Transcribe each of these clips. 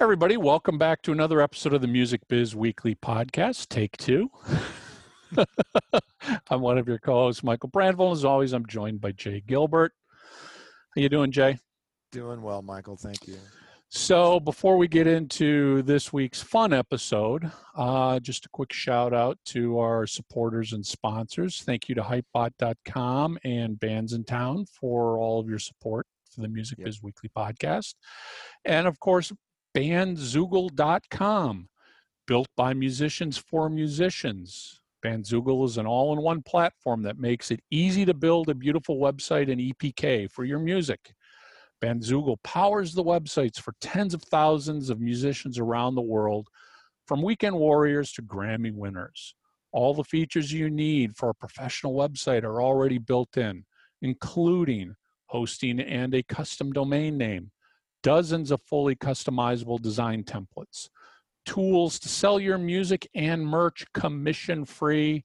Everybody, welcome back to another episode of the Music Biz Weekly Podcast, take two. I'm one of your co-hosts, Michael Brandvold. As always, I'm joined by Jay Gilbert. How you doing, Jay? Doing well, Michael. Thank you. So before we get into this week's fun episode, uh, just a quick shout out to our supporters and sponsors. Thank you to Hypebot.com and Bandsintown for all of your support for the Music Yep. Biz Weekly podcast. And of course, bandzoogle.com, built by musicians for musicians. Bandzoogle is an all in one platform that makes it easy to build a beautiful website and EPK for your music. Bandzoogle powers the websites for tens of thousands of musicians around the world, from weekend warriors to Grammy winners. All the features you need for a professional website are already built in, including hosting and a custom domain name, dozens of fully customizable design templates, tools to sell your music and merch commission free,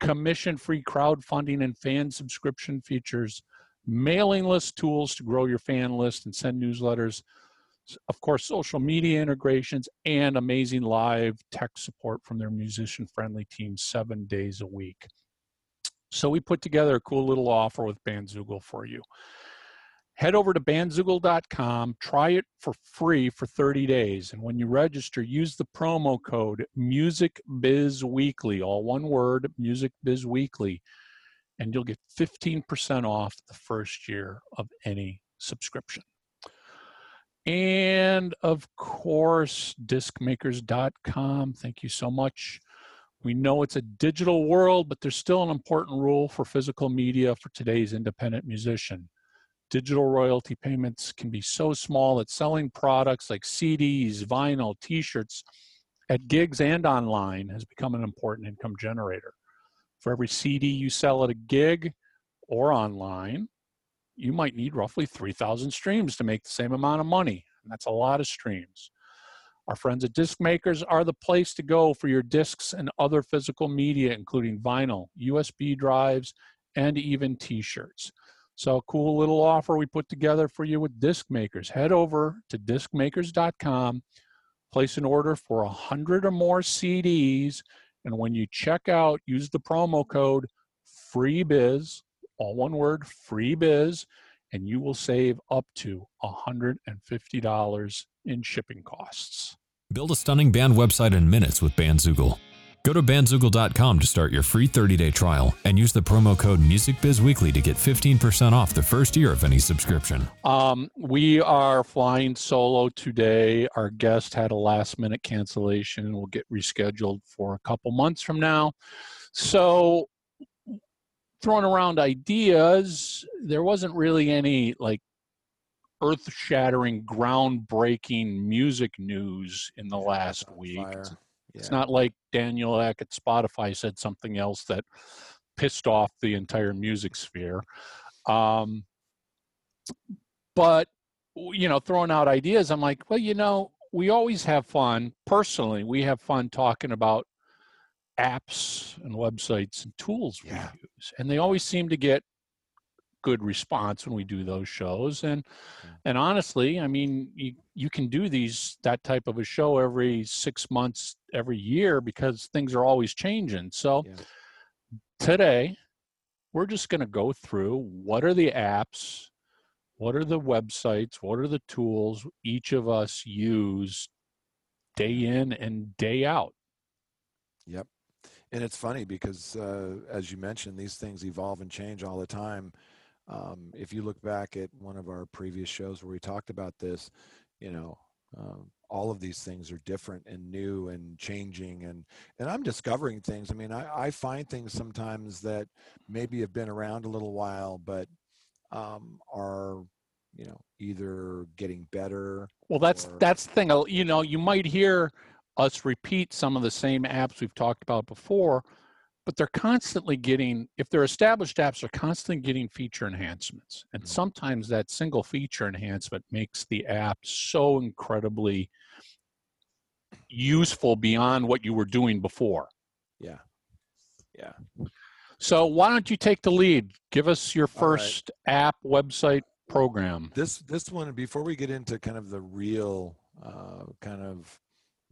commission free crowdfunding and fan subscription features, mailing list tools to grow your fan list and send newsletters, of course, social media integrations, and amazing live tech support from their musician friendly team seven days a week. So we put together a cool little offer with Bandzoogle for you. Head over to bandzoogle.com, try it for free for 30 days. And when you register, use the promo code MusicBizWeekly, all one word, MusicBizWeekly, and you'll get 15% off the first year of any subscription. And of course, discmakers.com. Thank you so much. We know it's a digital world, but there's still an important rule for physical media for today's independent musician. Digital royalty payments can be so small that selling products like CDs, vinyl, t shirts at gigs and online has become an important income generator. For every CD you sell at a gig or online, you might need roughly 3,000 streams to make the same amount of money. And that's a lot of streams. Our friends at Disc Makers are the place to go for your discs and other physical media, including vinyl, USB drives, and even t shirts. So, a cool little offer we put together for you with Disc Makers. Head over to discmakers.com, place an order for 100 or more CDs, and when you check out, use the promo code FREEBIZ, all one word, FREEBIZ, and you will save up to $150 in shipping costs. Build a stunning band website in minutes with Bandzoogle. Go to bandzoogle.com to start your free 30-day trial and use the promo code MusicBizWeekly to get 15% off the first year of any subscription. Um, we are flying solo today. Our guest had a last minute cancellation and will get rescheduled for a couple months from now. So, throwing around ideas, there wasn't really any like earth shattering, groundbreaking music news in the last week. fire. It's- It's not like Daniel Ek at Spotify said something else that pissed off the entire music sphere. Um, but you know, throwing out ideas, I'm like, well, you know, we always have fun. Personally, we have fun talking about apps and websites and tools we use, and they always seem to get good response when we do those shows. And Yeah. and honestly, I mean, you you can do these that type of a show every six months, every year because things are always changing. So Yeah. today, we're just going to go through what are the apps, what are the websites, what are the tools each of us use day in and day out. Yep. And it's funny because, uh, as you mentioned, these things evolve and change all the time. Um, if you look back at one of our previous shows where we talked about this, you know, um, all of these things are different and new and changing and and i'm discovering things i mean i, I find things sometimes that maybe have been around a little while but um, are you know either getting better Well, that's or- that's the thing. You know, you might hear us repeat some of the same apps we've talked about before, but they're constantly getting. If they're established apps, they're constantly getting feature enhancements, and Mhm. sometimes that single feature enhancement makes the app so incredibly useful beyond what you were doing before. yeah yeah So why don't you take the lead? Give us your All right. first app, website, program. this this one before we get into kind of the real uh, kind of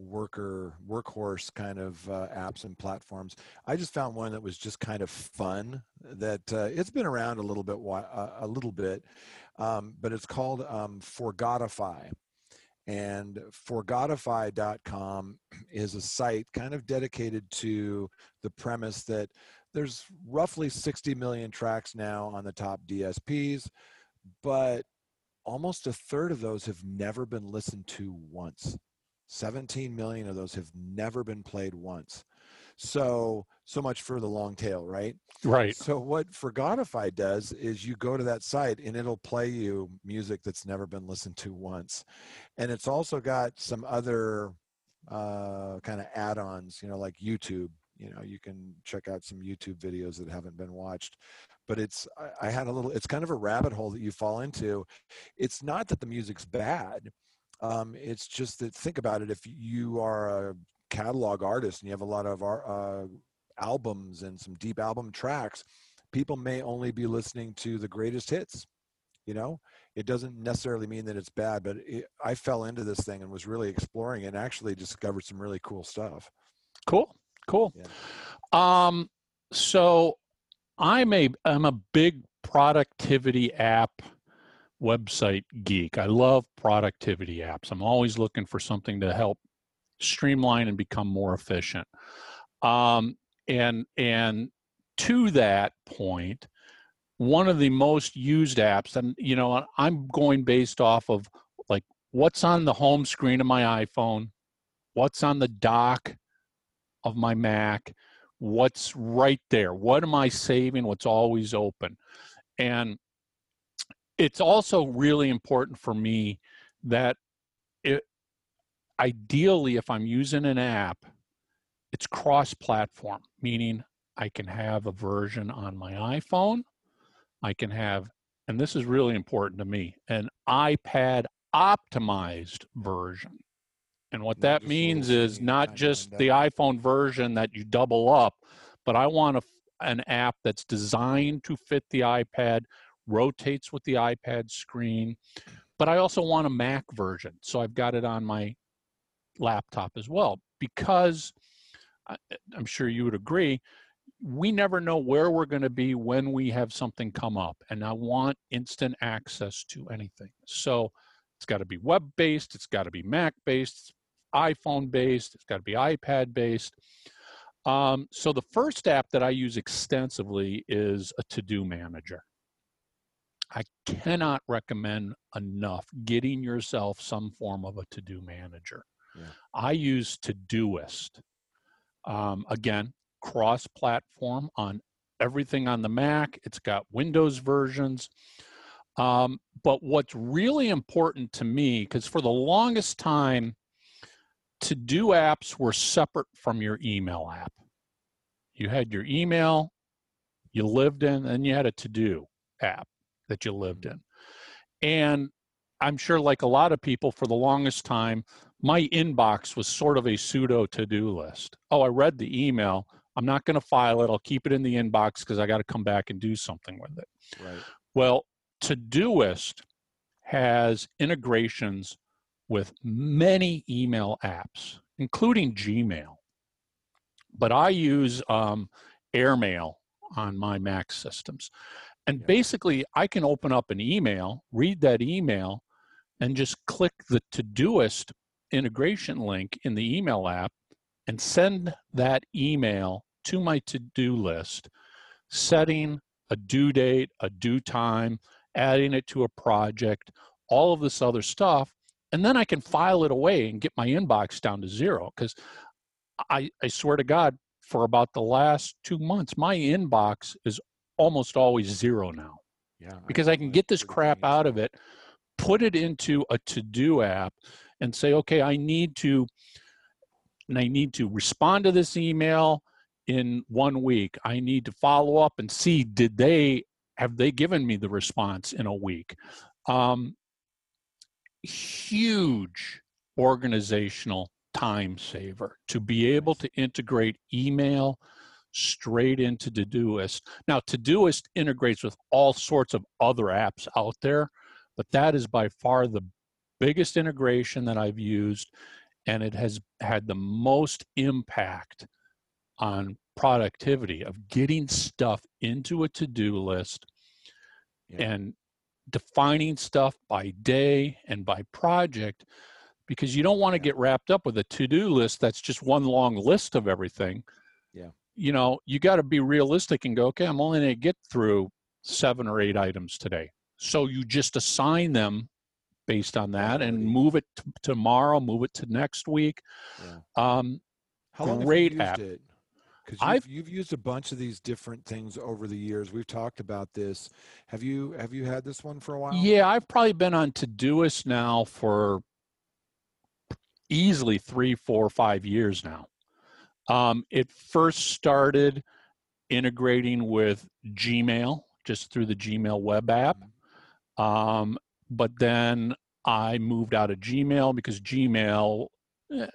worker workhorse kind of uh, apps and platforms. I just found one that was just kind of fun that uh, it's been around a little bit uh, a little bit um, but it's called um, forgotify and forgotify.com is a site kind of dedicated to the premise that there's roughly 60 million tracks now on the top dsps but almost a third of those have never been listened to once 17 million of those have never been played once. So, so much for the long tail, right? Right. So, what Forgotify does is you go to that site and it'll play you music that's never been listened to once. And it's also got some other uh, kind of add ons, you know, like YouTube. You know, you can check out some YouTube videos that haven't been watched. But it's, I, I had a little, it's kind of a rabbit hole that you fall into. It's not that the music's bad um, it's just that think about it. If you are a catalog artist and you have a lot of our, uh, albums and some deep album tracks, people may only be listening to the greatest hits. You know, it doesn't necessarily mean that it's bad, but it, I fell into this thing and was really exploring and actually discovered some really cool stuff. Cool, cool. Yeah. Um, so I'm a I'm a big productivity app website geek. I love productivity apps. I'm always looking for something to help streamline and become more efficient. Um, and and to that point, one of the most used apps, and you know, I'm going based off of like what's on the home screen of my iPhone, what's on the dock of my Mac, what's right there, what am I saving, what's always open. And it's also really important for me that it ideally if i'm using an app it's cross platform meaning i can have a version on my iphone i can have and this is really important to me an ipad optimized version. And what that means is not just the iphone version that you double up but i want a, an app that's designed to fit the ipad rotates with the iPad screen, but I also want a Mac version. So I've got it on my laptop as well because I'm sure you would agree, we never know where we're going to be when we have something come up. And I want instant access to anything. So it's got to be web based, it's got to be Mac based, iPhone based, it's got to be iPad based. Um, so the first app that I use extensively is a to do manager. I cannot recommend enough getting yourself some form of a to do manager. Yeah. I use Todoist. Um, again, cross platform on everything on the Mac, it's got Windows versions. Um, but what's really important to me, because for the longest time, to do apps were separate from your email app. You had your email, you lived in, and you had a to do app that you lived in. And I'm sure, like a lot of people, for the longest time, my inbox was sort of a pseudo to do list. Oh, I read the email. I'm not going to file it. I'll keep it in the inbox because I got to come back and do something with it. Right. Well, Todoist has integrations with many email apps, including Gmail. But I use um, Airmail on my Mac systems. And basically, I can open up an email, read that email, and just click the Todoist integration link in the email app and send that email to my to do list, setting a due date, a due time, adding it to a project, all of this other stuff. And then I can file it away and get my inbox down to zero. Because I, I swear to God, for about the last two months, my inbox is almost always zero now. Yeah. Because I, I can get this crap out of it, put it into a to-do app and say, okay, I need to and I need to respond to this email in one week. I need to follow up and see did they have they given me the response in a week. Um, huge organizational time saver to be able to integrate email straight into Todoist. Now, Todoist integrates with all sorts of other apps out there, but that is by far the biggest integration that I've used, and it has had the most impact on productivity of getting stuff into a to-do list Yeah. and defining stuff by day and by project because you don't want to Yeah. get wrapped up with a to-do list that's just one long list of everything. You know you got to be realistic and go okay i'm only going to get through seven or eight items today so you just assign them based on that and move it to tomorrow move it to next week Yeah. um, How long Great have you used it? Because you've, you've used a bunch of these different things over the years. We've talked about this. Have you have you had this one for a while? Yeah, I've probably been on Todoist now for easily three, four, five years now. Um, it first started integrating with Gmail just through the Gmail web app. Um, but then I moved out of Gmail because Gmail,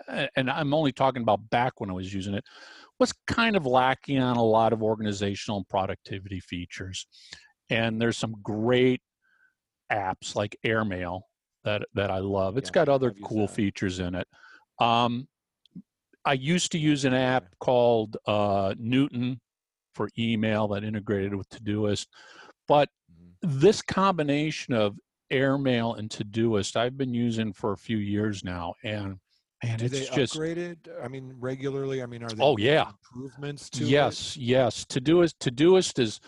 eh, and I'm only talking about back when I was using it, was kind of lacking on a lot of organizational and productivity features. And there's some great apps like Airmail that that I love. It's Yeah, got other cool that. features in it. Um, I used to use an app called uh, Newton for email that integrated with Todoist, but Mhm. this combination of Airmail and Todoist I've been using for a few years now, and and Do it's just upgrade it? I mean, regularly. I mean, are they Oh, yeah. improvements to it? yes, yes. Todoist Todoist is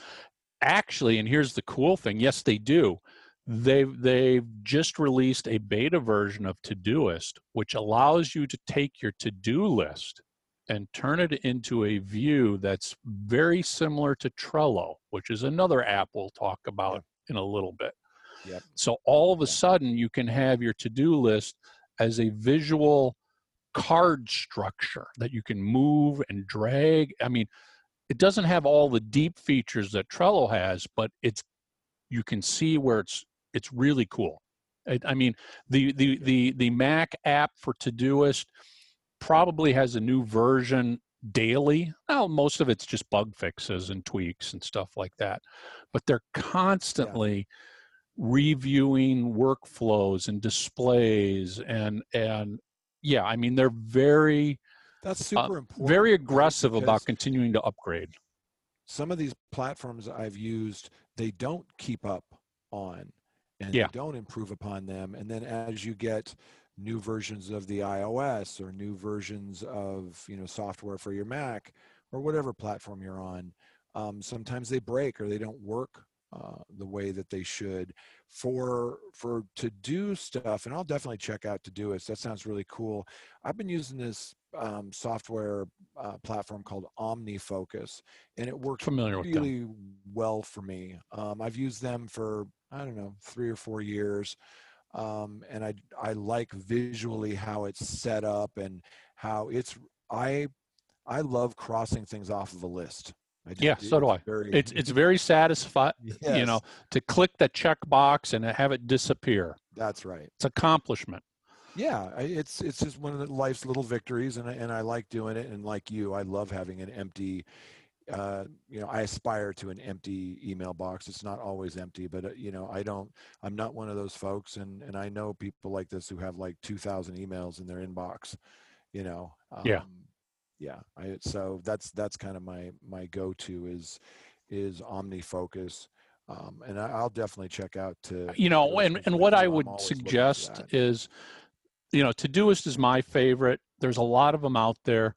actually, and here's the cool thing. Yes, they do. They've they've just released a beta version of Todoist, which allows you to take your to-do list and turn it into a view that's very similar to Trello, which is another app we'll talk about in a little bit. Yep. So all of a sudden, you can have your to-do list as a visual card structure that you can move and drag. I mean, it doesn't have all the deep features that Trello has, but it's you can see where it's it's really cool. I, I mean, the the the the Mac app for Todoist probably has a new version daily. Now, most of it's just bug fixes and tweaks and stuff like that, but they're constantly reviewing workflows and displays and and yeah, I mean they're very That's super important. Uh, very right? aggressive about continuing to upgrade. some of these platforms I've used, they don't keep up on and Yeah. don't improve upon them. And then as you get new versions of the iOS or new versions of you know software for your Mac or whatever platform you're on, um, sometimes they break or they don't work uh, the way that they should. For for to do stuff, and I'll definitely check out to do Todoist. That sounds really cool. I've been using this um, software uh, platform called OmniFocus, and it works Familiar with really well for me. Um, I've used them for I don't know three or four years, um, and I I like visually how it's set up and how it's I I love crossing things off of a list. I just Yeah, so do I. Very, It's it's very satisfying, you know, to click the check box and have it disappear. that's right. It's accomplishment. Yeah, it's it's just one of the life's little victories, and I, and I like doing it. And like you, I love having an empty. Uh, you know, I aspire to an empty email box. It's not always empty, but uh, you know, I don't. I'm not one of those folks, and and I know people like this who have like 2,000 emails in their inbox. You know. Yeah. Um, yeah. I so that's that's kind of my my go-to is is OmniFocus. Um, and I, I'll definitely check out to You know, and and what I would always looking for suggest is, you know, Todoist is my favorite. There's a lot of them out there.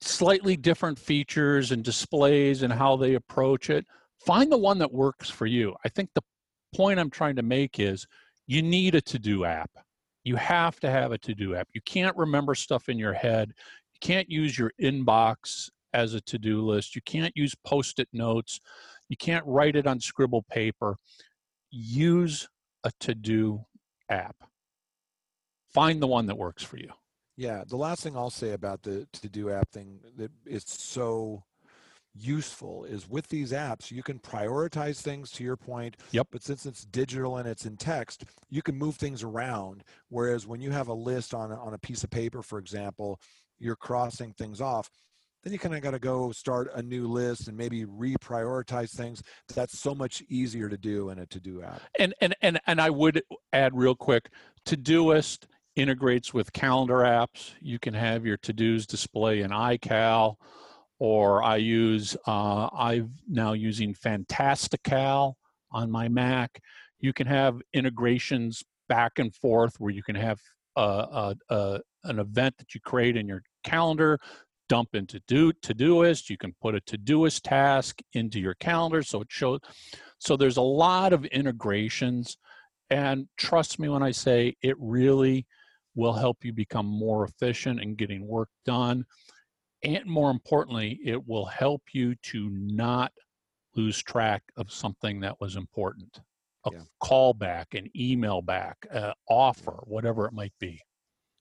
Slightly different features and displays and how they approach it. Find the one that works for you. I think the point I'm trying to make is you need a to-do app. You have to have a to-do app. You can't remember stuff in your head. You can't use your inbox as a to-do list. You can't use post-it notes. You can't write it on scribble paper. Use a to-do app. Find the one that works for you. Yeah, the last thing I'll say about the to do app thing that is so useful is with these apps, you can prioritize things to your point. Yep. But since it's digital and it's in text, you can move things around. Whereas when you have a list on, a- on a piece of paper, for example, you're crossing things off. then you kind of got to go start a new list and maybe reprioritize things. That's so much easier to do in a to-do app. And and and and I would add real quick, Todoist integrates with calendar apps. You can have your to-dos display in iCal, or I use uh, I'm now using Fantastical on my Mac. You can have integrations back and forth where you can have uh, uh, an event that you create in your calendar dump into do Todoist. You can put a Todoist task into your calendar, so it shows. So there's a lot of integrations, and trust me when I say it really will help you become more efficient in getting work done, and more importantly, it will help you to not lose track of something that was important. A yeah. call back, an email back, uh, offer, whatever it might be.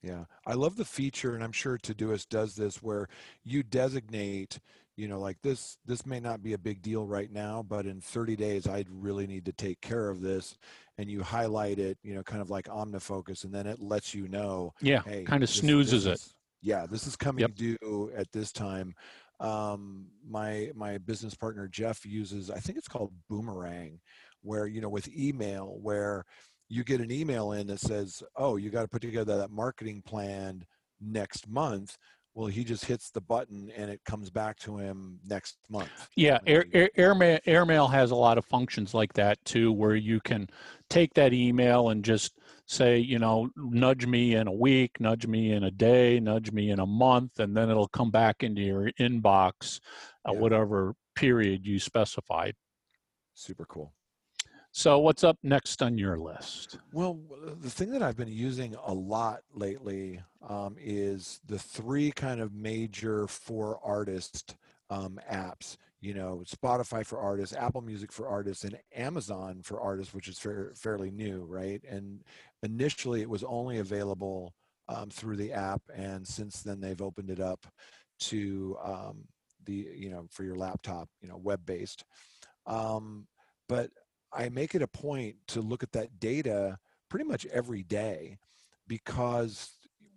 Yeah, I love the feature, and I'm sure Todoist does this, where you designate, you know, like this. This may not be a big deal right now, but in 30 days, I really need to take care of this, and you highlight it, you know, kind of like OmniFocus, and then it lets you know. Yeah, hey, kind of snoozes it. Yeah, this is coming yep. due at this time. Um, my my business partner Jeff uses, I think it's called Boomerang, where you know with email, where you get an email in that says, "Oh, you got to put together that marketing plan next month." Well, he just hits the button and it comes back to him next month. Yeah, Air, Air, Airmail, Airmail has a lot of functions like that too, where you can take that email and just say, you know, nudge me in a week, nudge me in a day, nudge me in a month, and then it'll come back into your inbox, uh, yeah. whatever period you specified. Super cool. So, what's up next on your list? Well, the thing that I've been using a lot lately um, is the three kind of major for artist um, apps. You know, Spotify for artists, Apple Music for artists, and Amazon for artists, which is fa- fairly new, right? And initially, it was only available um, through the app, and since then, they've opened it up to um, the you know for your laptop, you know, web based. Um, but I make it a point to look at that data pretty much every day because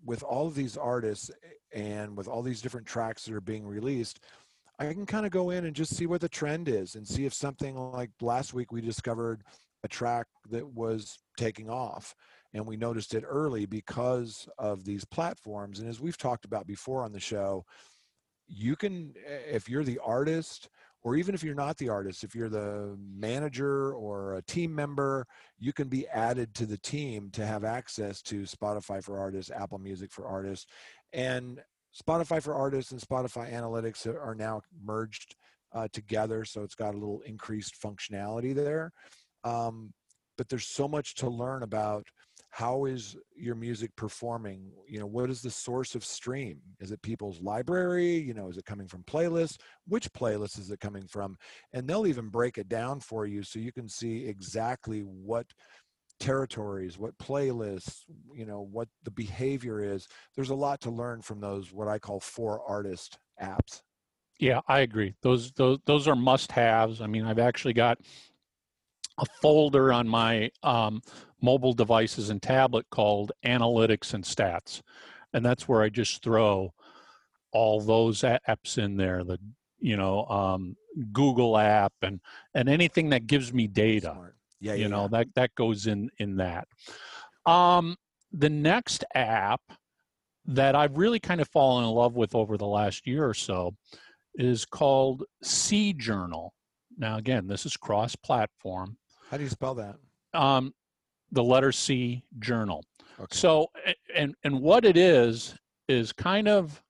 with all of these artists eh, and with all these different tracks that are being released, I can kind of go in and just see what the trend is and see if something like last week we discovered a track that was taking off and we noticed it early because of these platforms. And as we've talked about before on the show you can eh, if you're the artist or even if you're not the artist, if you're the manager or a team member, you can be added to the team to have access to Spotify for Artists, Apple Music for Artists, and Spotify for Artists and Spotify Analytics are now merged uh, together, so it's got a little increased functionality there. Um, but there's so much to learn about how is your music performing? You know what is the source of stream? Is it people's library? You know is it coming from playlists? Which playlist is it coming from? And they'll even break it down for you so you can see exactly what territories what playlists you know what the behavior is. There's a lot to learn from those what i call four artist apps. Yeah i agree. Those those those are must haves i mean i've actually got a folder on my um, mobile devices and tablet called analytics and stats and that's where i just throw all those apps in there the you know um, google app and and anything that gives me data Smart. yeah you yeah, know yeah. that that goes in in that um the next app that i've really kind of fallen in love with over the last year or so is called c journal now again this is cross platform how do you spell that um, the letter C journal. Okay. So, and and what it is is kind of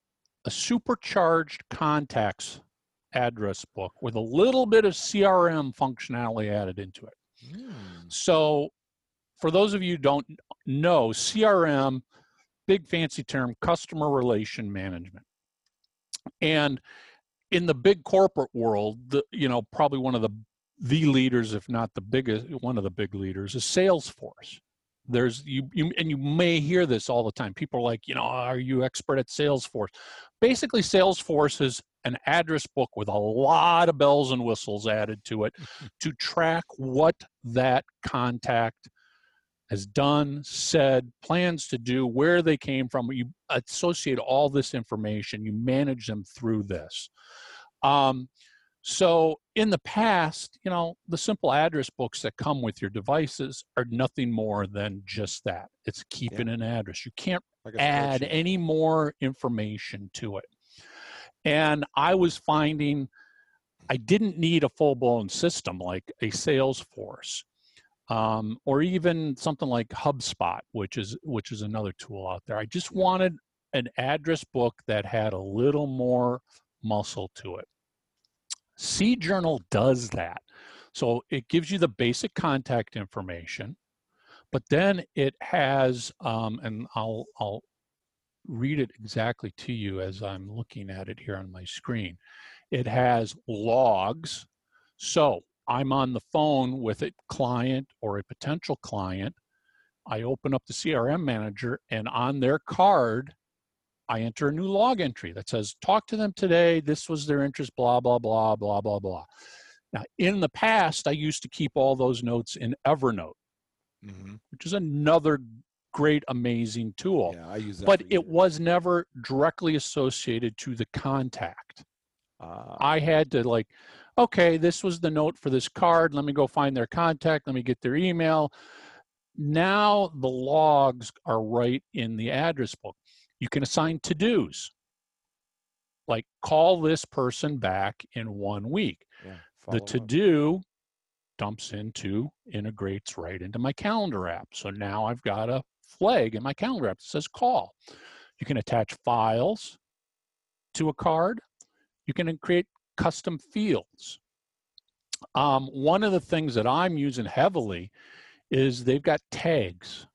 a supercharged contacts address book with a little bit of CRM functionality added into it. Mm. So, for those of you don't know, CRM, big fancy term, customer relation management. And in the big corporate world, the, you know, probably one of the the leaders, if not the biggest, one of the big leaders, is Salesforce. There's you, you, and you may hear this all the time. People are like, you know, are you expert at Salesforce? Basically, Salesforce is an address book with a lot of bells and whistles added to it to track what that contact has done, said, plans to do, where they came from. You associate all this information, you manage them through this. Um, so in the past, you know, the simple address books that come with your devices are nothing more than just that. It's keeping an address. You can't Like add any more information to it. And I was finding I didn't need a full blown system like a Salesforce um, or even something like HubSpot, which is which is another tool out there. I just wanted an address book that had a little more muscle to it. C Journal does that. So it gives you the basic contact information, but then it has, um, and I'll, I'll read it exactly to you as I'm looking at it here on my screen. It has logs. So I'm on the phone with a client or a potential client. I open up the CRM manager and on their card, I enter a new log entry that says, talk to them today. This was their interest, blah, blah, blah, blah, blah, blah. Now, in the past, I used to keep all those notes in Evernote, Mhm. which is another great, amazing tool. Yeah, I use that. But it was never directly associated to the contact. Uh, I had to like, okay, this was the note for this card. Let me go find their contact. Let me get their email. Now the logs are right in the address book. You can assign to dos, like call this person back in one week. yeah, The to do dumps into, integrates right into my calendar app. So now I've got a flag in my calendar app that says call. You can attach files to a card. You can create custom fields. Um, one of the things that I'm using heavily is they've got tags,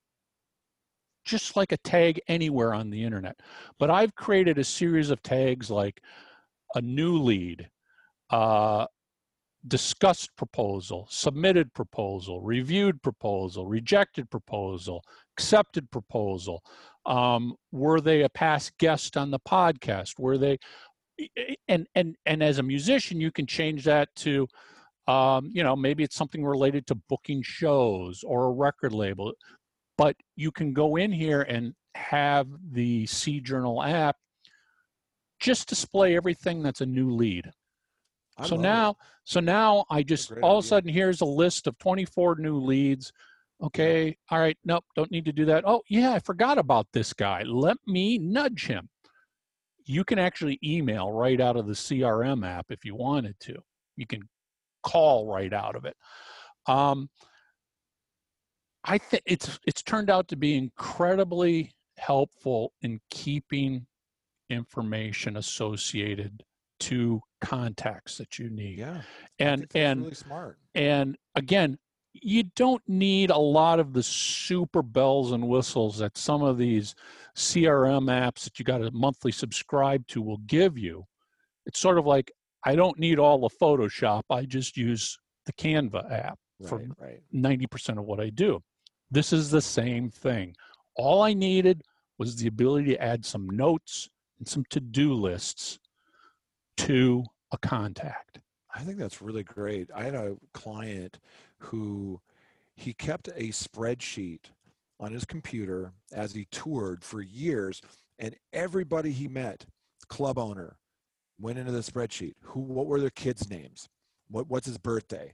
just like a tag anywhere on the internet. But I've created a series of tags like a new lead, uh, discussed proposal, submitted proposal, reviewed proposal, rejected proposal, accepted proposal. Um, were they a past guest on the podcast? Were they, and and and as a musician, you can change that to, um, you know, maybe it's something related to booking shows or a record label, but you can go in here and have the C Journal app just display everything that's a new lead. I so love it. now, so now I just all of a sudden here's a list of 24 new leads. Okay, all right, nope, don't need to do that. Oh yeah, I forgot about this guy. Let me nudge him. You can actually email right out of the CRM app if you wanted to. You can call right out of it. Um, I think it's it's turned out to be incredibly helpful in keeping information associated to contacts that you need. Yeah, and and really smart. and again, you don't need a lot of the super bells and whistles that some of these CRM apps that you got to monthly subscribe to will give you. It's sort of like I don't need all the Photoshop. I just use the Canva app for Right, right. 90% of what I do. This is the same thing. All I needed was the ability to add some notes and some to do lists to a contact. I think that's really great. I had a client who he kept a spreadsheet on his computer as he toured for years, and everybody he met, club owner, went into the spreadsheet. Who, what were their kids' names? What, what's his birthday?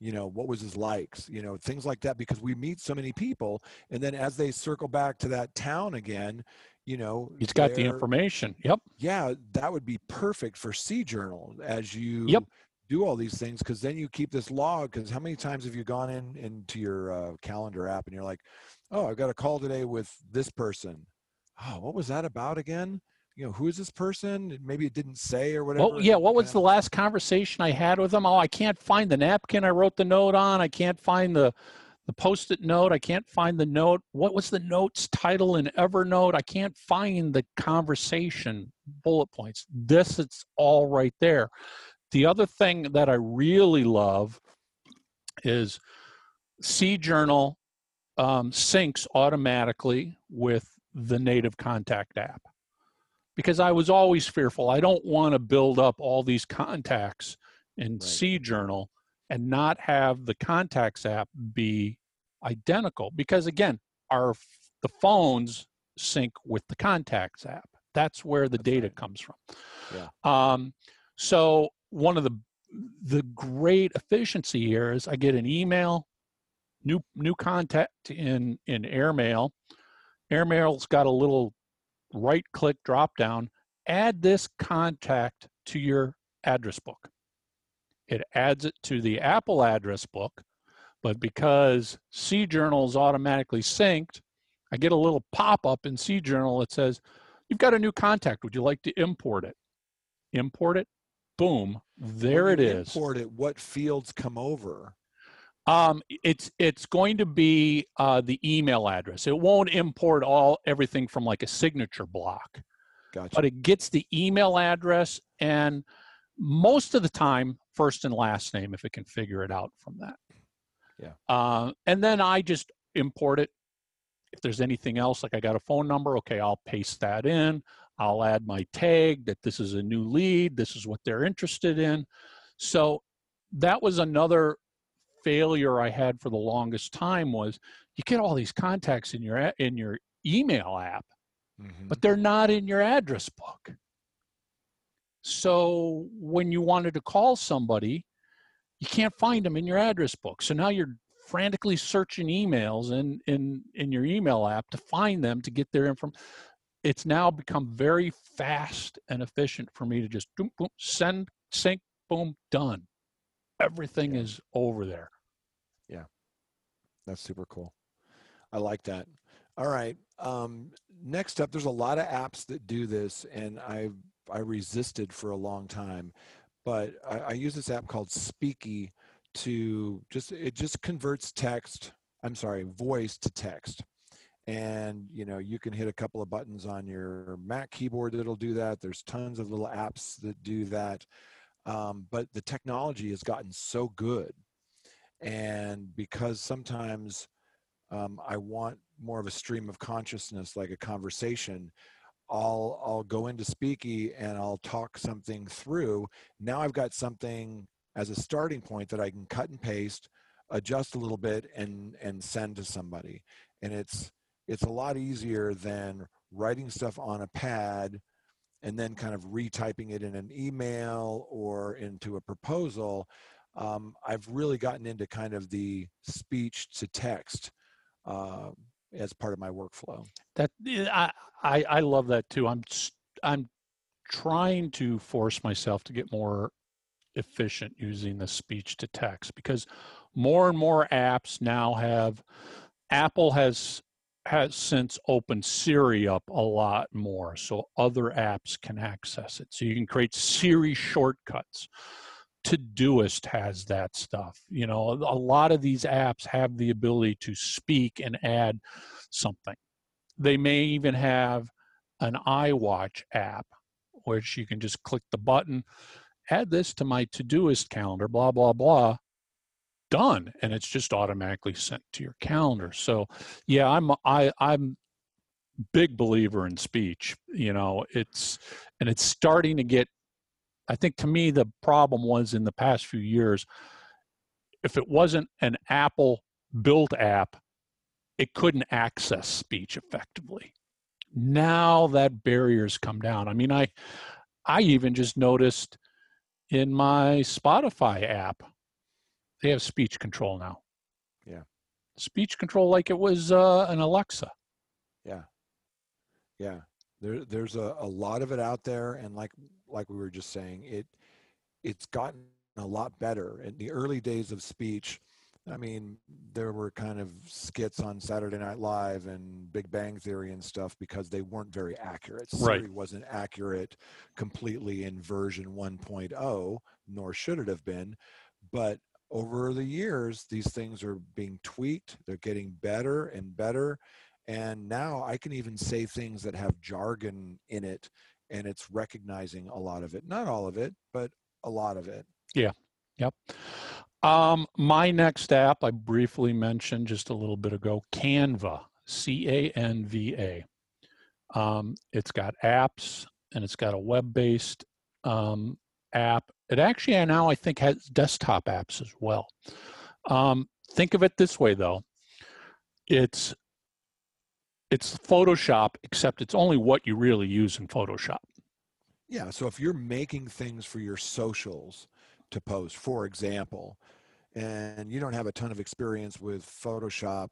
You know, what was his likes? You know, things like that. Because we meet so many people, and then as they circle back to that town again, you know, He's got the information. Yep. yeah, that would be perfect for C Journal as you Yep. do all these things because then you keep this log. Because how many times have you gone in into your uh, calendar app and you're like, oh, I've got a call today with this person. Oh, what was that about again? You know, who is this person? Maybe it didn't say or whatever. Well, yeah. What was the last conversation I had with them? Oh, I can't find the napkin I wrote the note on. I can't find the the post-it note. I can't find the note. What was the note's title in Evernote? I can't find the conversation bullet points. This it's all right there. The other thing that I really love is C Journal um, syncs automatically with the native contact app because I was always fearful. I don't want to build up all these contacts in Right. C Journal and not have the contacts app be identical because again, our the phones sync with the contacts app. That's where the That's data right. comes from. Yeah. Um, so one of the the great efficiency here is I get an email, new new contact in in AirMail. AirMail's got a little right click drop down. Add this contact to your address book. It adds it to the Apple address book, but because CJournal is automatically synced, I get a little pop up in CJournal that says, You've got a new contact. Would you like to import it? Import it. Boom. There it is. Import it. What fields come over? Um, it's it's going to be uh, the email address. It won't import all everything from like a signature block, Gotcha. but it gets the email address and most of the time first and last name if it can figure it out from that. Yeah. Uh, and then I just import it. If there's anything else, like I got a phone number, okay, I'll paste that in. I'll add my tag that this is a new lead. This is what they're interested in. So that was another failure I had for the longest time was you get all these contacts in your in your email app, Mhm. but they're not in your address book. So when you wanted to call somebody, you can't find them in your address book. So now you're frantically searching emails in in in your email app to find them to get their info. It's now become very fast and efficient for me to just boom, boom, send, sync, boom, done. Everything Yeah. is over there. Yeah. That's super cool. I like that. All right. Um, next up, there's a lot of apps that do this, and I I resisted for a long time, but I, I use this app called Speaky to just it just converts text. I'm sorry, voice to text, and you know you can hit a couple of buttons on your Mac keyboard that'll do that. There's tons of little apps that do that, um, but the technology has gotten so good and because sometimes um, I want more of a stream of consciousness, like a conversation, I'll I'll go into Speaky and I'll talk something through. Now I've got something as a starting point that I can cut and paste, adjust a little bit, and and send to somebody. And it's it's a lot easier than writing stuff on a pad and then kind of retyping it in an email or into a proposal um, I've really gotten into kind of the speech to text uh, as part of my workflow. That I, I I love that too. I'm I'm trying to force myself to get more efficient using the speech to text because more and more apps now have Apple has has since opened Siri up a lot more so other apps can access it. So you can create Siri shortcuts. Todoist has that stuff. You know, a lot of these apps have the ability to speak and add something. They may even have an iWatch app, which you can just click the button, add this to my Todoist calendar, blah, blah, blah, done. And it's just automatically sent to your calendar. So yeah, I'm I I'm big believer in speech. You know, it's and it's starting to get I think to me the problem was in the past few years, if it wasn't an Apple built app, it couldn't access speech effectively. Now that barrier's come down. I mean, I I even just noticed in my Spotify app, they have speech control now. Yeah. Speech control like it was uh, an Alexa. Yeah, Yeah. there, there's a, a lot of it out there, and like like we were just saying, it it's gotten a lot better. In the early days of speech, I mean, there were kind of skits on Saturday Night Live and Big Bang Theory and stuff because they weren't very accurate. Right. Siri wasn't accurate completely in version 1.0, nor should it have been. But over the years, these things are being tweaked. They're getting better and better. And now I can even say things that have jargon in it and it's recognizing a lot of it. Not all of it, but a lot of it. Yeah. Yep. Um, my next app I briefly mentioned just a little bit ago, Canva, C A N V A. Um, it's got apps and it's got a web-based um, app. It actually now I think has desktop apps as well. Um, think of it this way though: it's it's Photoshop, except it's only what you really use in Photoshop. Yeah. So if you're making things for your socials to post, for example, and you don't have a ton of experience with Photoshop,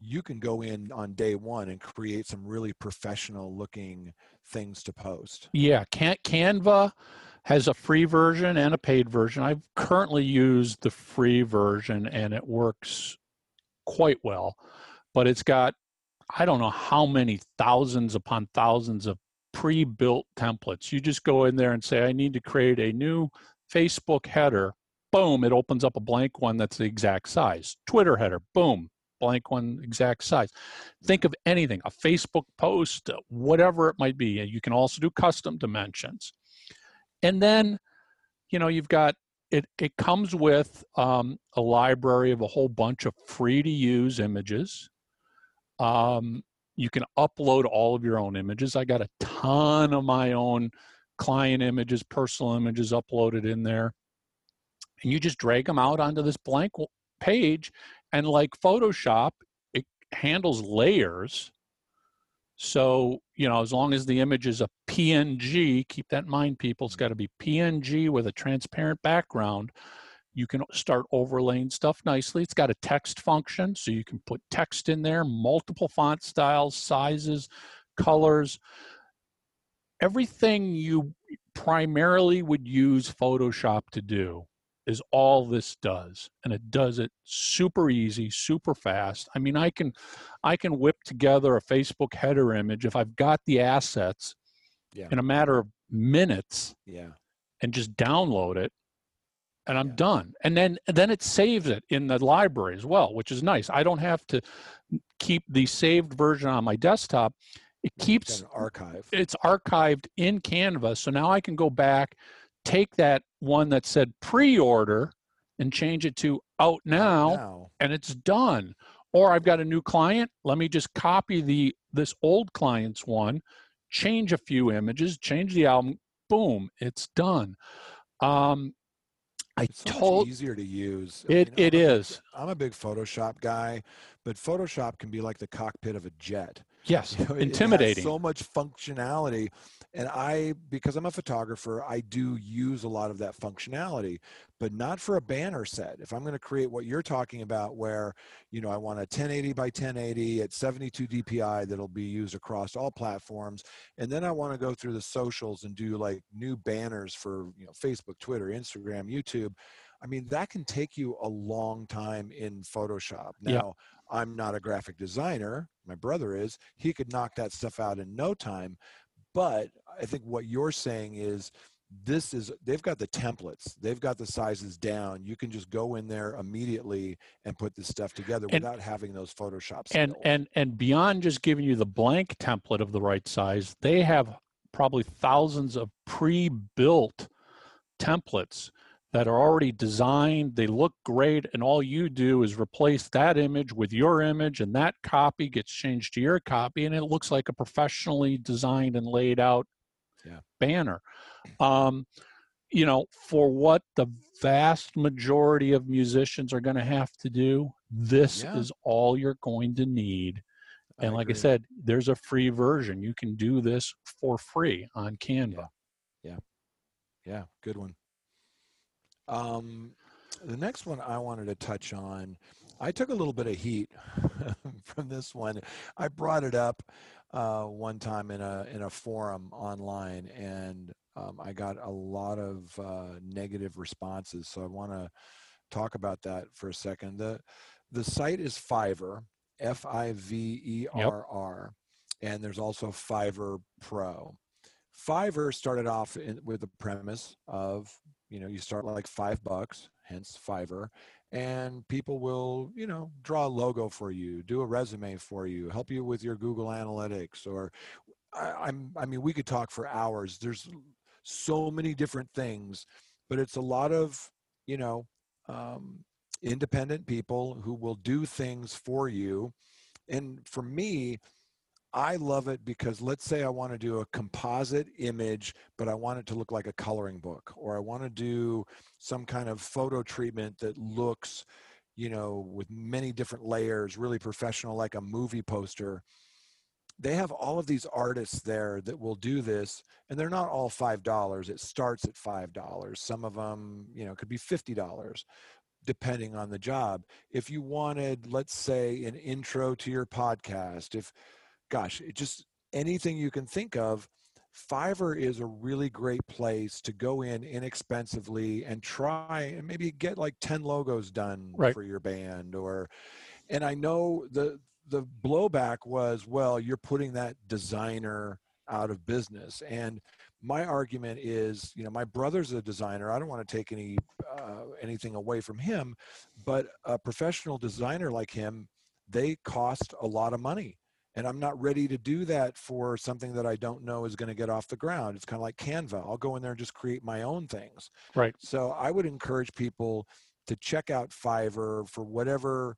you can go in on day one and create some really professional looking things to post. Yeah, Can- Canva has a free version and a paid version. I've currently used the free version and it works quite well, but it's got I don't know how many thousands upon thousands of pre-built templates. You just go in there and say I need to create a new Facebook header. Boom, it opens up a blank one that's the exact size. Twitter header, boom, blank one exact size. Think of anything, a Facebook post, whatever it might be. You can also do custom dimensions. And then, you know, you've got it, it comes with um, a library of a whole bunch of free to use images. Um, you can upload all of your own images. I got a ton of my own client images, personal images uploaded in there. And you just drag them out onto this blank page. And like Photoshop, it handles layers so, you know, as long as the image is a PNG, keep that in mind, people, it's mm-hmm. got to be PNG with a transparent background. You can start overlaying stuff nicely. It's got a text function, so you can put text in there, multiple font styles, sizes, colors. Everything you primarily would use Photoshop to do is all this does and it does it super easy super fast. I mean i can i can whip together a facebook header image if i've got the assets yeah. in a matter of minutes yeah. and just download it and i'm yeah. done. And then then it saves it in the library as well which is nice. I don't have to keep the saved version on my desktop. It keeps archive. it's archived in canva so now i can go back take that one that said pre-order and change it to out now, now, and it's done or i've got a new client let me just copy the this old client's one change a few images change the album boom it's done um I it's so told easier to use. It I mean, it I'm is. I'm a big Photoshop guy, but Photoshop can be like the cockpit of a jet. Yes, you know, intimidating. so much functionality, and I, because I'm a photographer, I do use a lot of that functionality, but not for a banner set. If I'm going to create what you're talking about, where you know I want a 1080 by 1080 at 72 DPI that'll be used across all platforms, and then I want to go through the socials and do like new banners for you know Facebook, Twitter, Instagram, YouTube. I mean, that can take you a long time in Photoshop. Now, yep. I'm not a graphic designer. My brother is. He could knock that stuff out in no time. But I think what you're saying is this is they've got the templates they've got the sizes down you can just go in there immediately and put this stuff together and, without having those photoshop skills. and and and beyond just giving you the blank template of the right size they have probably thousands of pre-built templates that are already designed, they look great, and all you do is replace that image with your image, and that copy gets changed to your copy, and it looks like a professionally designed and laid out yeah. banner. Um, you know, for what the vast majority of musicians are going to have to do, this yeah. is all you're going to need. And I like agree. I said, there's a free version. You can do this for free on Canva. Yeah. Yeah. yeah. Good one. Um, the next one I wanted to touch on, I took a little bit of heat from this one. I brought it up uh, one time in a in a forum online, and um, I got a lot of uh, negative responses. So I want to talk about that for a second. the The site is Fiverr, F I V E R R, and there's also Fiverr Pro. Fiverr started off in, with the premise of you know you start like five bucks hence fiverr and people will you know draw a logo for you do a resume for you help you with your google analytics or I, am i mean we could talk for hours. There's so many different things but it's a lot of you know um, independent people who will do things for you. And for me I love it because let's say I want to do a composite image, but I want it to look like a coloring book, or I want to do some kind of photo treatment that looks, you know, with many different layers, really professional, like a movie poster. They have all of these artists there that will do this, and they're not all five dollars. It starts at five dollars. Some of them, you know, could be fifty dollars, depending on the job. If you wanted, let's say, an intro to your podcast, if, gosh, it just anything you can think of, Fiverr is a really great place to go in inexpensively and try and maybe get like 10 logos done Right. for your band or and I know the the blowback was well you're putting that designer out of business. And my argument is you know my brother's a designer. I don't want to take any uh, anything away from him but a professional designer like him they cost a lot of money and i'm not ready to do that for something that i don't know is going to get off the ground. It's kind of like canva. I'll go in there and just create my own things. Right. so i would encourage people to check out fiverr for whatever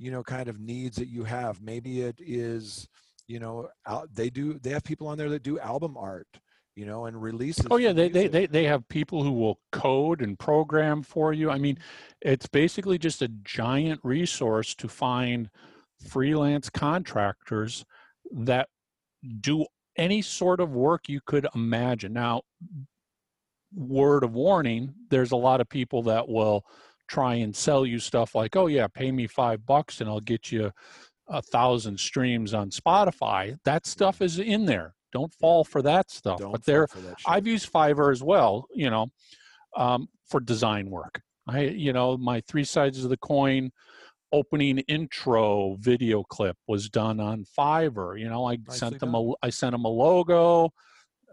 you know kind of needs that you have. Maybe it is you know they do they have people on there that do album art you know and releases Oh yeah, they, they they they have people who will code and program for you. I mean, it's basically just a giant resource to find freelance contractors that do any sort of work you could imagine. Now, word of warning, there's a lot of people that will try and sell you stuff like, "Oh yeah, pay me 5 bucks and I'll get you a thousand streams on Spotify." That stuff is in there. Don't fall for that stuff. don't but there for that shit. I've used Fiverr as well, you know, um, for design work. I, you know, my three sides of the coin opening intro video clip was done on Fiverr. You know, I Nicely sent them a, I sent him a logo,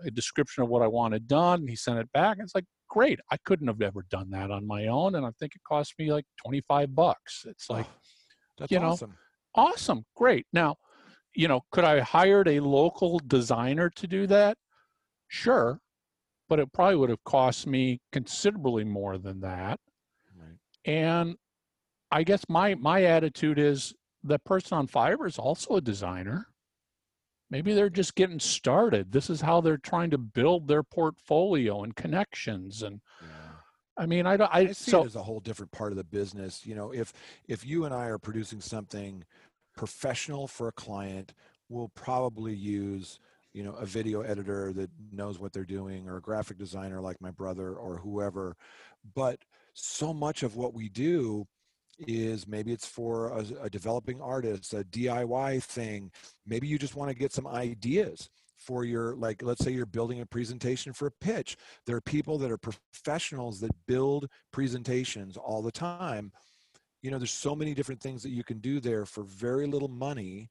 a description of what I wanted done. And he sent it back. It's like, great. I couldn't have ever done that on my own. And I think it cost me like 25 bucks. It's like, Oh, that's you know, awesome awesome great now you know could i hired a local designer to do that sure but it probably would have cost me considerably more than that right and i guess my my attitude is the person on fiverr is also a designer maybe they're just getting started this is how they're trying to build their portfolio and connections and yeah i mean i don't i, I see so it as a whole different part of the business. You know, if if you and I are producing something professional for a client, we'll probably use you know a video editor that knows what they're doing or a graphic designer like my brother or whoever. But so much of what we do is maybe it's for a, a developing artist, a DIY thing. Maybe you just want to get some ideas for your like let's say you're building a presentation for a pitch there are people that are professionals that build presentations all the time you know there's so many different things that you can do there for very little money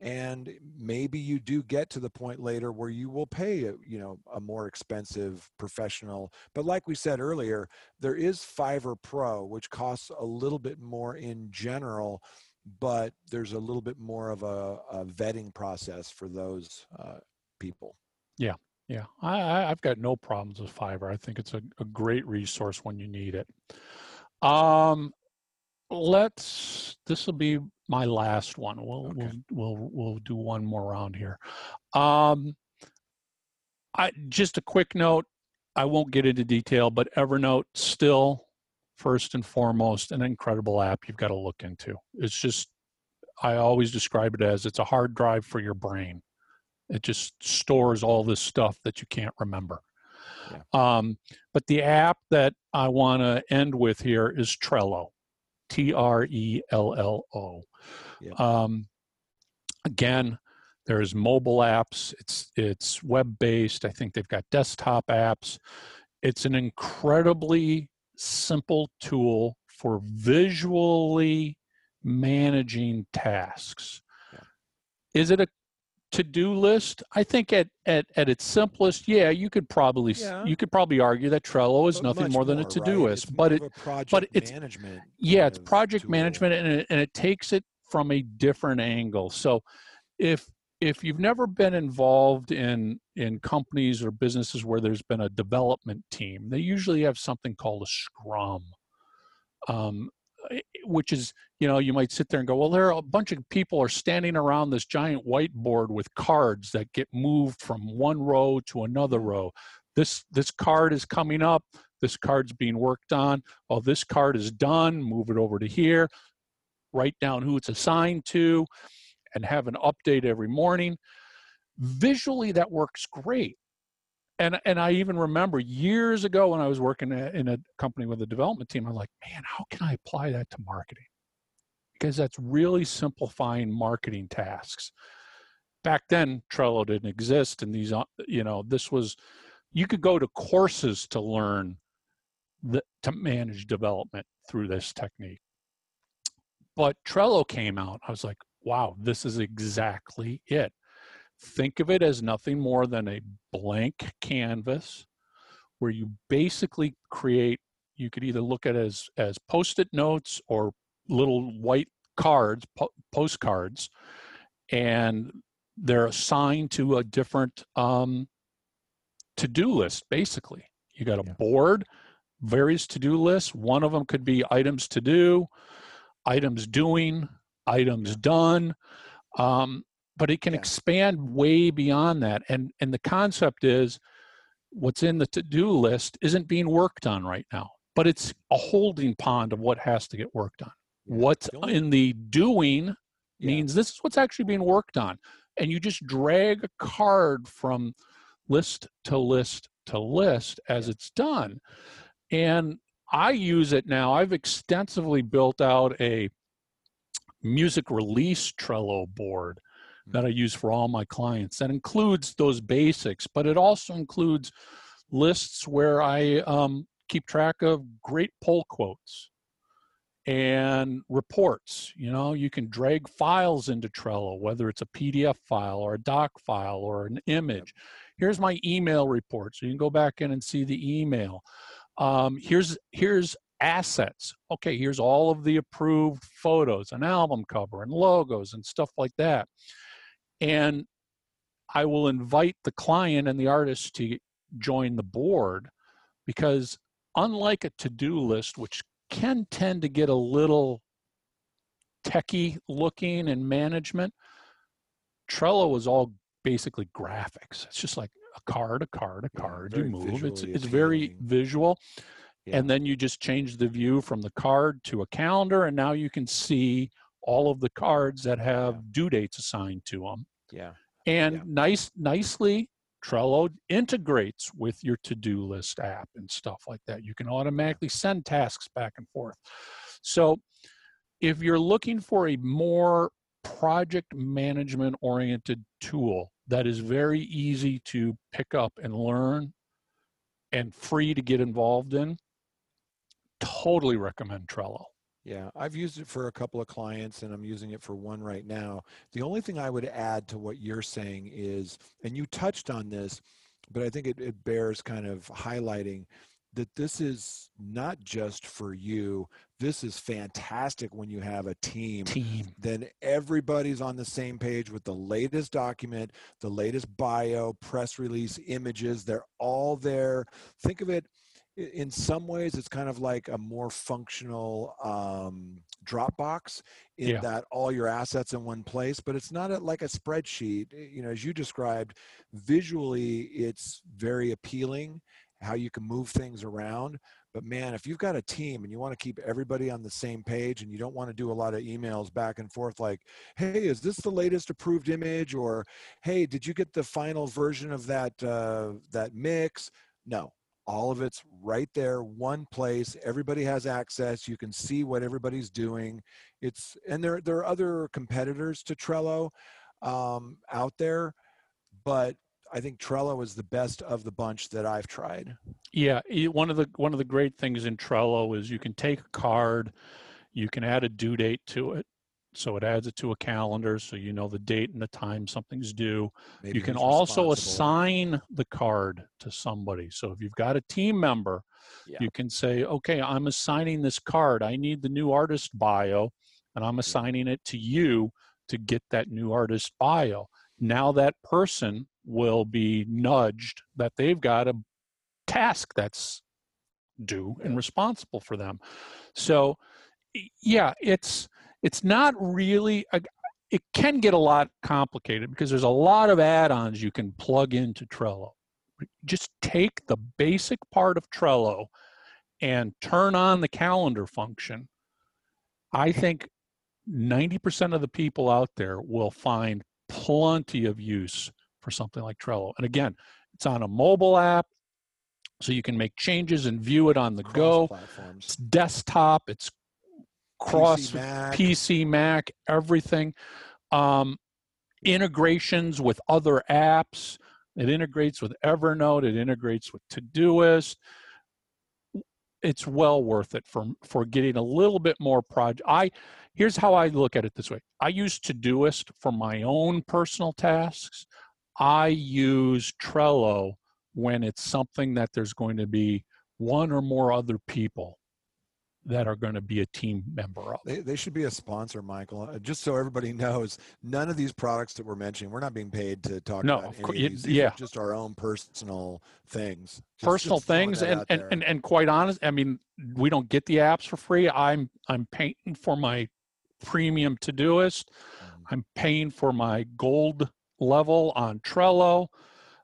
and maybe you do get to the point later where you will pay a, you know a more expensive professional but like we said earlier there is fiverr pro which costs a little bit more in general but there's a little bit more of a, a vetting process for those uh, people Yeah, yeah I, I've got no problems with Fiverr. I think it's a, a great resource when you need it. Um, let's. This will be my last one. We'll Okay. we'll we'll we'll do one more round here. Um, I just a quick note. I won't get into detail, but Evernote still first and foremost an incredible app you've got to look into. It's just I always describe it as it's a hard drive for your brain. It just stores all this stuff that you can't remember. Um, but the app that I want to end with here is Trello, T R E L L O. Um, again, there's mobile apps. It's it's web based. I think they've got desktop apps. It's an incredibly simple tool for visually managing tasks. Yeah. Is it a to-do list? I think at, at at its simplest, yeah, you could probably Yeah. you could probably argue that Trello is But nothing more than a to-do right? list, It's but more it of a project it's- management. yeah it's project tool. management and it, and it takes it from a different angle so if if you've never been involved in in companies or businesses where there's been a development team they usually have something called a scrum um, which is you know you might sit there and go well there are a bunch of people are standing around this giant whiteboard with cards that get moved from one row to another mm-hmm. row this this card is coming up this card's being worked on. Oh, this card is done. Move it over to here. Write down who it's assigned to and have an update every morning. Visually, that works great. And, and I even remember years ago when I was working in a company with a development team, I'm like, man, how can I apply that to marketing? Because that's really simplifying marketing tasks. Back then, Trello didn't exist, and these, uh, you know, this was, you could go to courses to learn the, to manage development through this technique. But Trello came out. I was like, wow, this is exactly it. Think of it as nothing more than a blank canvas where you basically create, you could either look at it as, as post-it notes or little white cards, po postcards, and they're assigned to a different um, to-do list, basically. You got a yeah. board, various to-do lists. One of them could be items to do, items doing, items done. Um, but it can yeah. expand way beyond that. And and the concept is what's in the to-do list isn't being worked on right now, but it's a holding pond of what has to get worked on. Yeah. What's in the doing means this is what's actually being worked on. And you just drag a card from list to list to list as it's done. And I use it now. I've extensively built out a music release Trello board that I use for all my clients. That includes those basics, but it also includes lists where I um, keep track of great pull quotes and reports. You know, you can drag files into Trello, whether it's a PDF file or a doc file or an image. Here's my email report, so you can go back in and see the email. Um, here's here's assets. Okay, here's all of the approved photos, an album cover, and logos and stuff like that. And I will invite the client and the artist to join the board because unlike a to-do list, which can tend to get a little techie looking and management, Trello is all basically graphics. It's just like a card, a card, a card. Yeah, you move. It's it's very visual. Yeah. And then you just change the view from the card to a calendar, and now you can see all of the cards that have due dates assigned to them. Yeah. And yeah. nice, nicely, Trello integrates with your to-do list app and stuff like that. You can automatically send tasks back and forth. So if you're looking for a more project management oriented tool that is very easy to pick up and learn and free to get involved in, totally recommend Trello. Yeah, I've used it for a couple of clients and I'm using it for one right now. The only thing I would add to what you're saying is, and you touched on this, but I think it, it bears kind of highlighting that this is not just for you. This is fantastic when you have a team. Team. Then everybody's on the same page with the latest document, the latest bio, press release, images. They're all there. Think of it in some ways it's kind of like a more functional um, dropbox in yeah. that all your assets in one place but it's not a, like a spreadsheet eh, you know as you described visually it's very appealing how you can move things around but man if you've got a team and you want to keep everybody on the same page and you don't want to do a lot of emails back and forth like hey is this the latest approved image? or hey did you get the final version of that uh, that mix? No all of it's right there one place everybody has access you can see what everybody's doing. It's and there there are other competitors to trello um, out there but i think trello is the best of the bunch that i've tried. Yeah one of the one of the great things in trello is you can take a card you can add a due date to it so it adds it to a calendar so you know the date and the time something's due. Maybe you can also assign the card to somebody. So if you've got a team member, yeah. you can say, okay, I'm assigning this card. I need the new artist bio, and I'm assigning it to you to get that new artist bio. Now that person will be nudged that they've got a task that's due and responsible for them. So yeah, it's it's not really, a, it can get a lot complicated because there's a lot of add-ons you can plug into Trello. Just take the basic part of Trello and turn on the calendar function, I think 90% of the people out there will find plenty of use for something like Trello. And again, it's on a mobile app, so you can make changes and view it on the go. It's desktop, it's cross PC, Mac. PC, Mac, everything. Um, integrations with other apps. It integrates with Evernote. It integrates with Todoist. It's well worth it for for getting a little bit more project. I here's how I look at it this way. I use Todoist for my own personal tasks. I use Trello when it's something that there's going to be one or more other people that are going to be a team member of. They, they should be a sponsor, Michael. Uh, Just so everybody knows, none of these products that we're mentioning, we're not being paid to talk No, about of any of these. These yeah. just our own personal things. Just- personal just things and and, and and quite honest i mean we don't get the apps for free i'm i'm paying for my premium todoist Mhm. i'm paying for my gold level on trello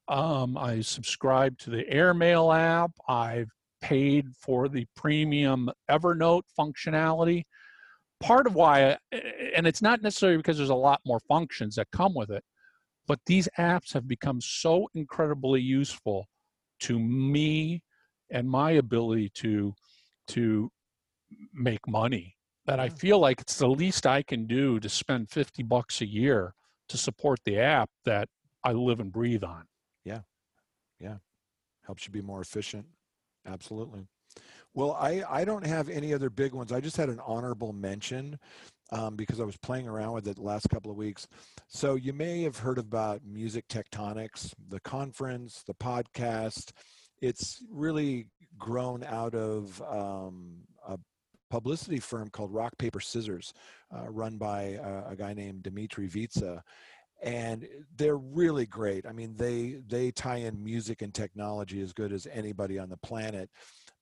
um, i subscribe to the airmail app i've paid for the premium evernote functionality part of why eh, eh, and it's not necessarily because there's a lot more functions that come with it but these apps have become so incredibly useful to me and my ability to to make money that I feel like it's the least I can do to spend 50 bucks a year to support the app that I live and breathe on. Yeah. Yeah. Helps you be more efficient. Absolutely. Well, I, I don't have any other big ones. I just had an honorable mention um, because I was playing around with it the last couple of weeks. So you may have heard about Music Tectonics, the conference, the podcast. It's really grown out of um, a publicity firm called Rock Paper Scissors, uh, run by a, a guy named Dmitri Vietze and they're really great. I mean, they they tie in music and technology as good as anybody on the planet.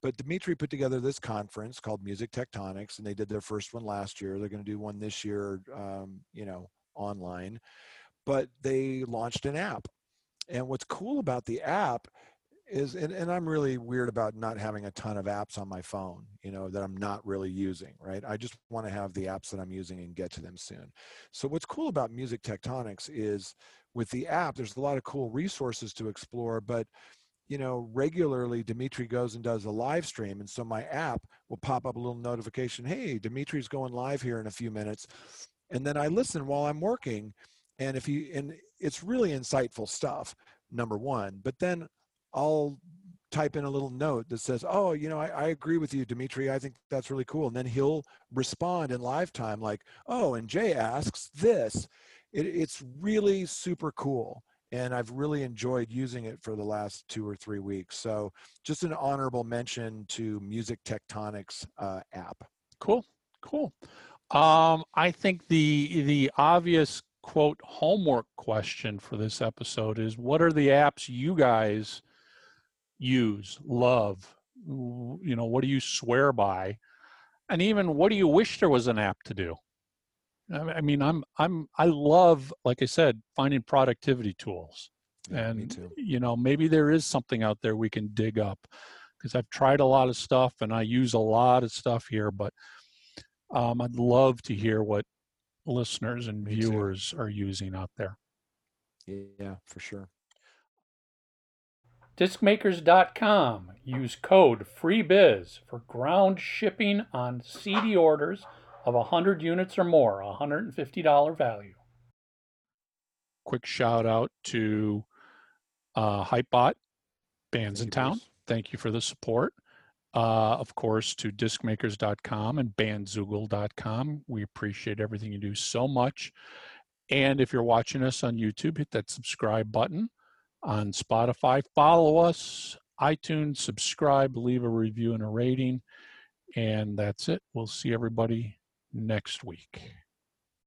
But Dmitri put together this conference called Music Tectonics, and they did their first one last year. They're going to do one this year, um, you know, online. But they launched an app, and what's cool about the app is, and, and I'm really weird about not having a ton of apps on my phone, you know, that I'm not really using, right? I just want to have the apps that I'm using and get to them soon. So what's cool about Music Tectonics is with the app, there's a lot of cool resources to explore, but you know, regularly Dmitri goes and does a live stream. And so my app will pop up a little notification. Hey, Dmitri's going live here in a few minutes. And then I listen while I'm working. And if you, and it's really insightful stuff, number one, but then I'll type in a little note that says, oh, you know, I, I agree with you, Dmitri. I think that's really cool. And then he'll respond in live time like, oh, and Jay asks this. It, it's really super cool. And I've really enjoyed using it for the last two or three weeks. So just an honorable mention to Music Tectonics uh, app. Cool, cool. Um, I think the the obvious quote homework question for this episode is: What are the apps you guys use, love? You know, what do you swear by? And even what do you wish there was an app to do? I mean, I'm I'm I love, like I said, finding productivity tools. Yeah, and you know maybe there is something out there we can dig up because i've tried a lot of stuff and i use a lot of stuff here but um, i'd love to hear what listeners and Me too. viewers are using out there Yeah, for sure. discmakers.com use code freebiz for ground shipping on cd orders of 100 units or more $150 value quick shout out to uh, hypebot Bandsintown thank you for the support. Uh, of course, to discmakers.com and bandzoogle.com. We appreciate everything you do so much. And if you're watching us on YouTube, hit that subscribe button. On Spotify, follow us, iTunes, subscribe, leave a review and a rating. And that's it. We'll see everybody next week.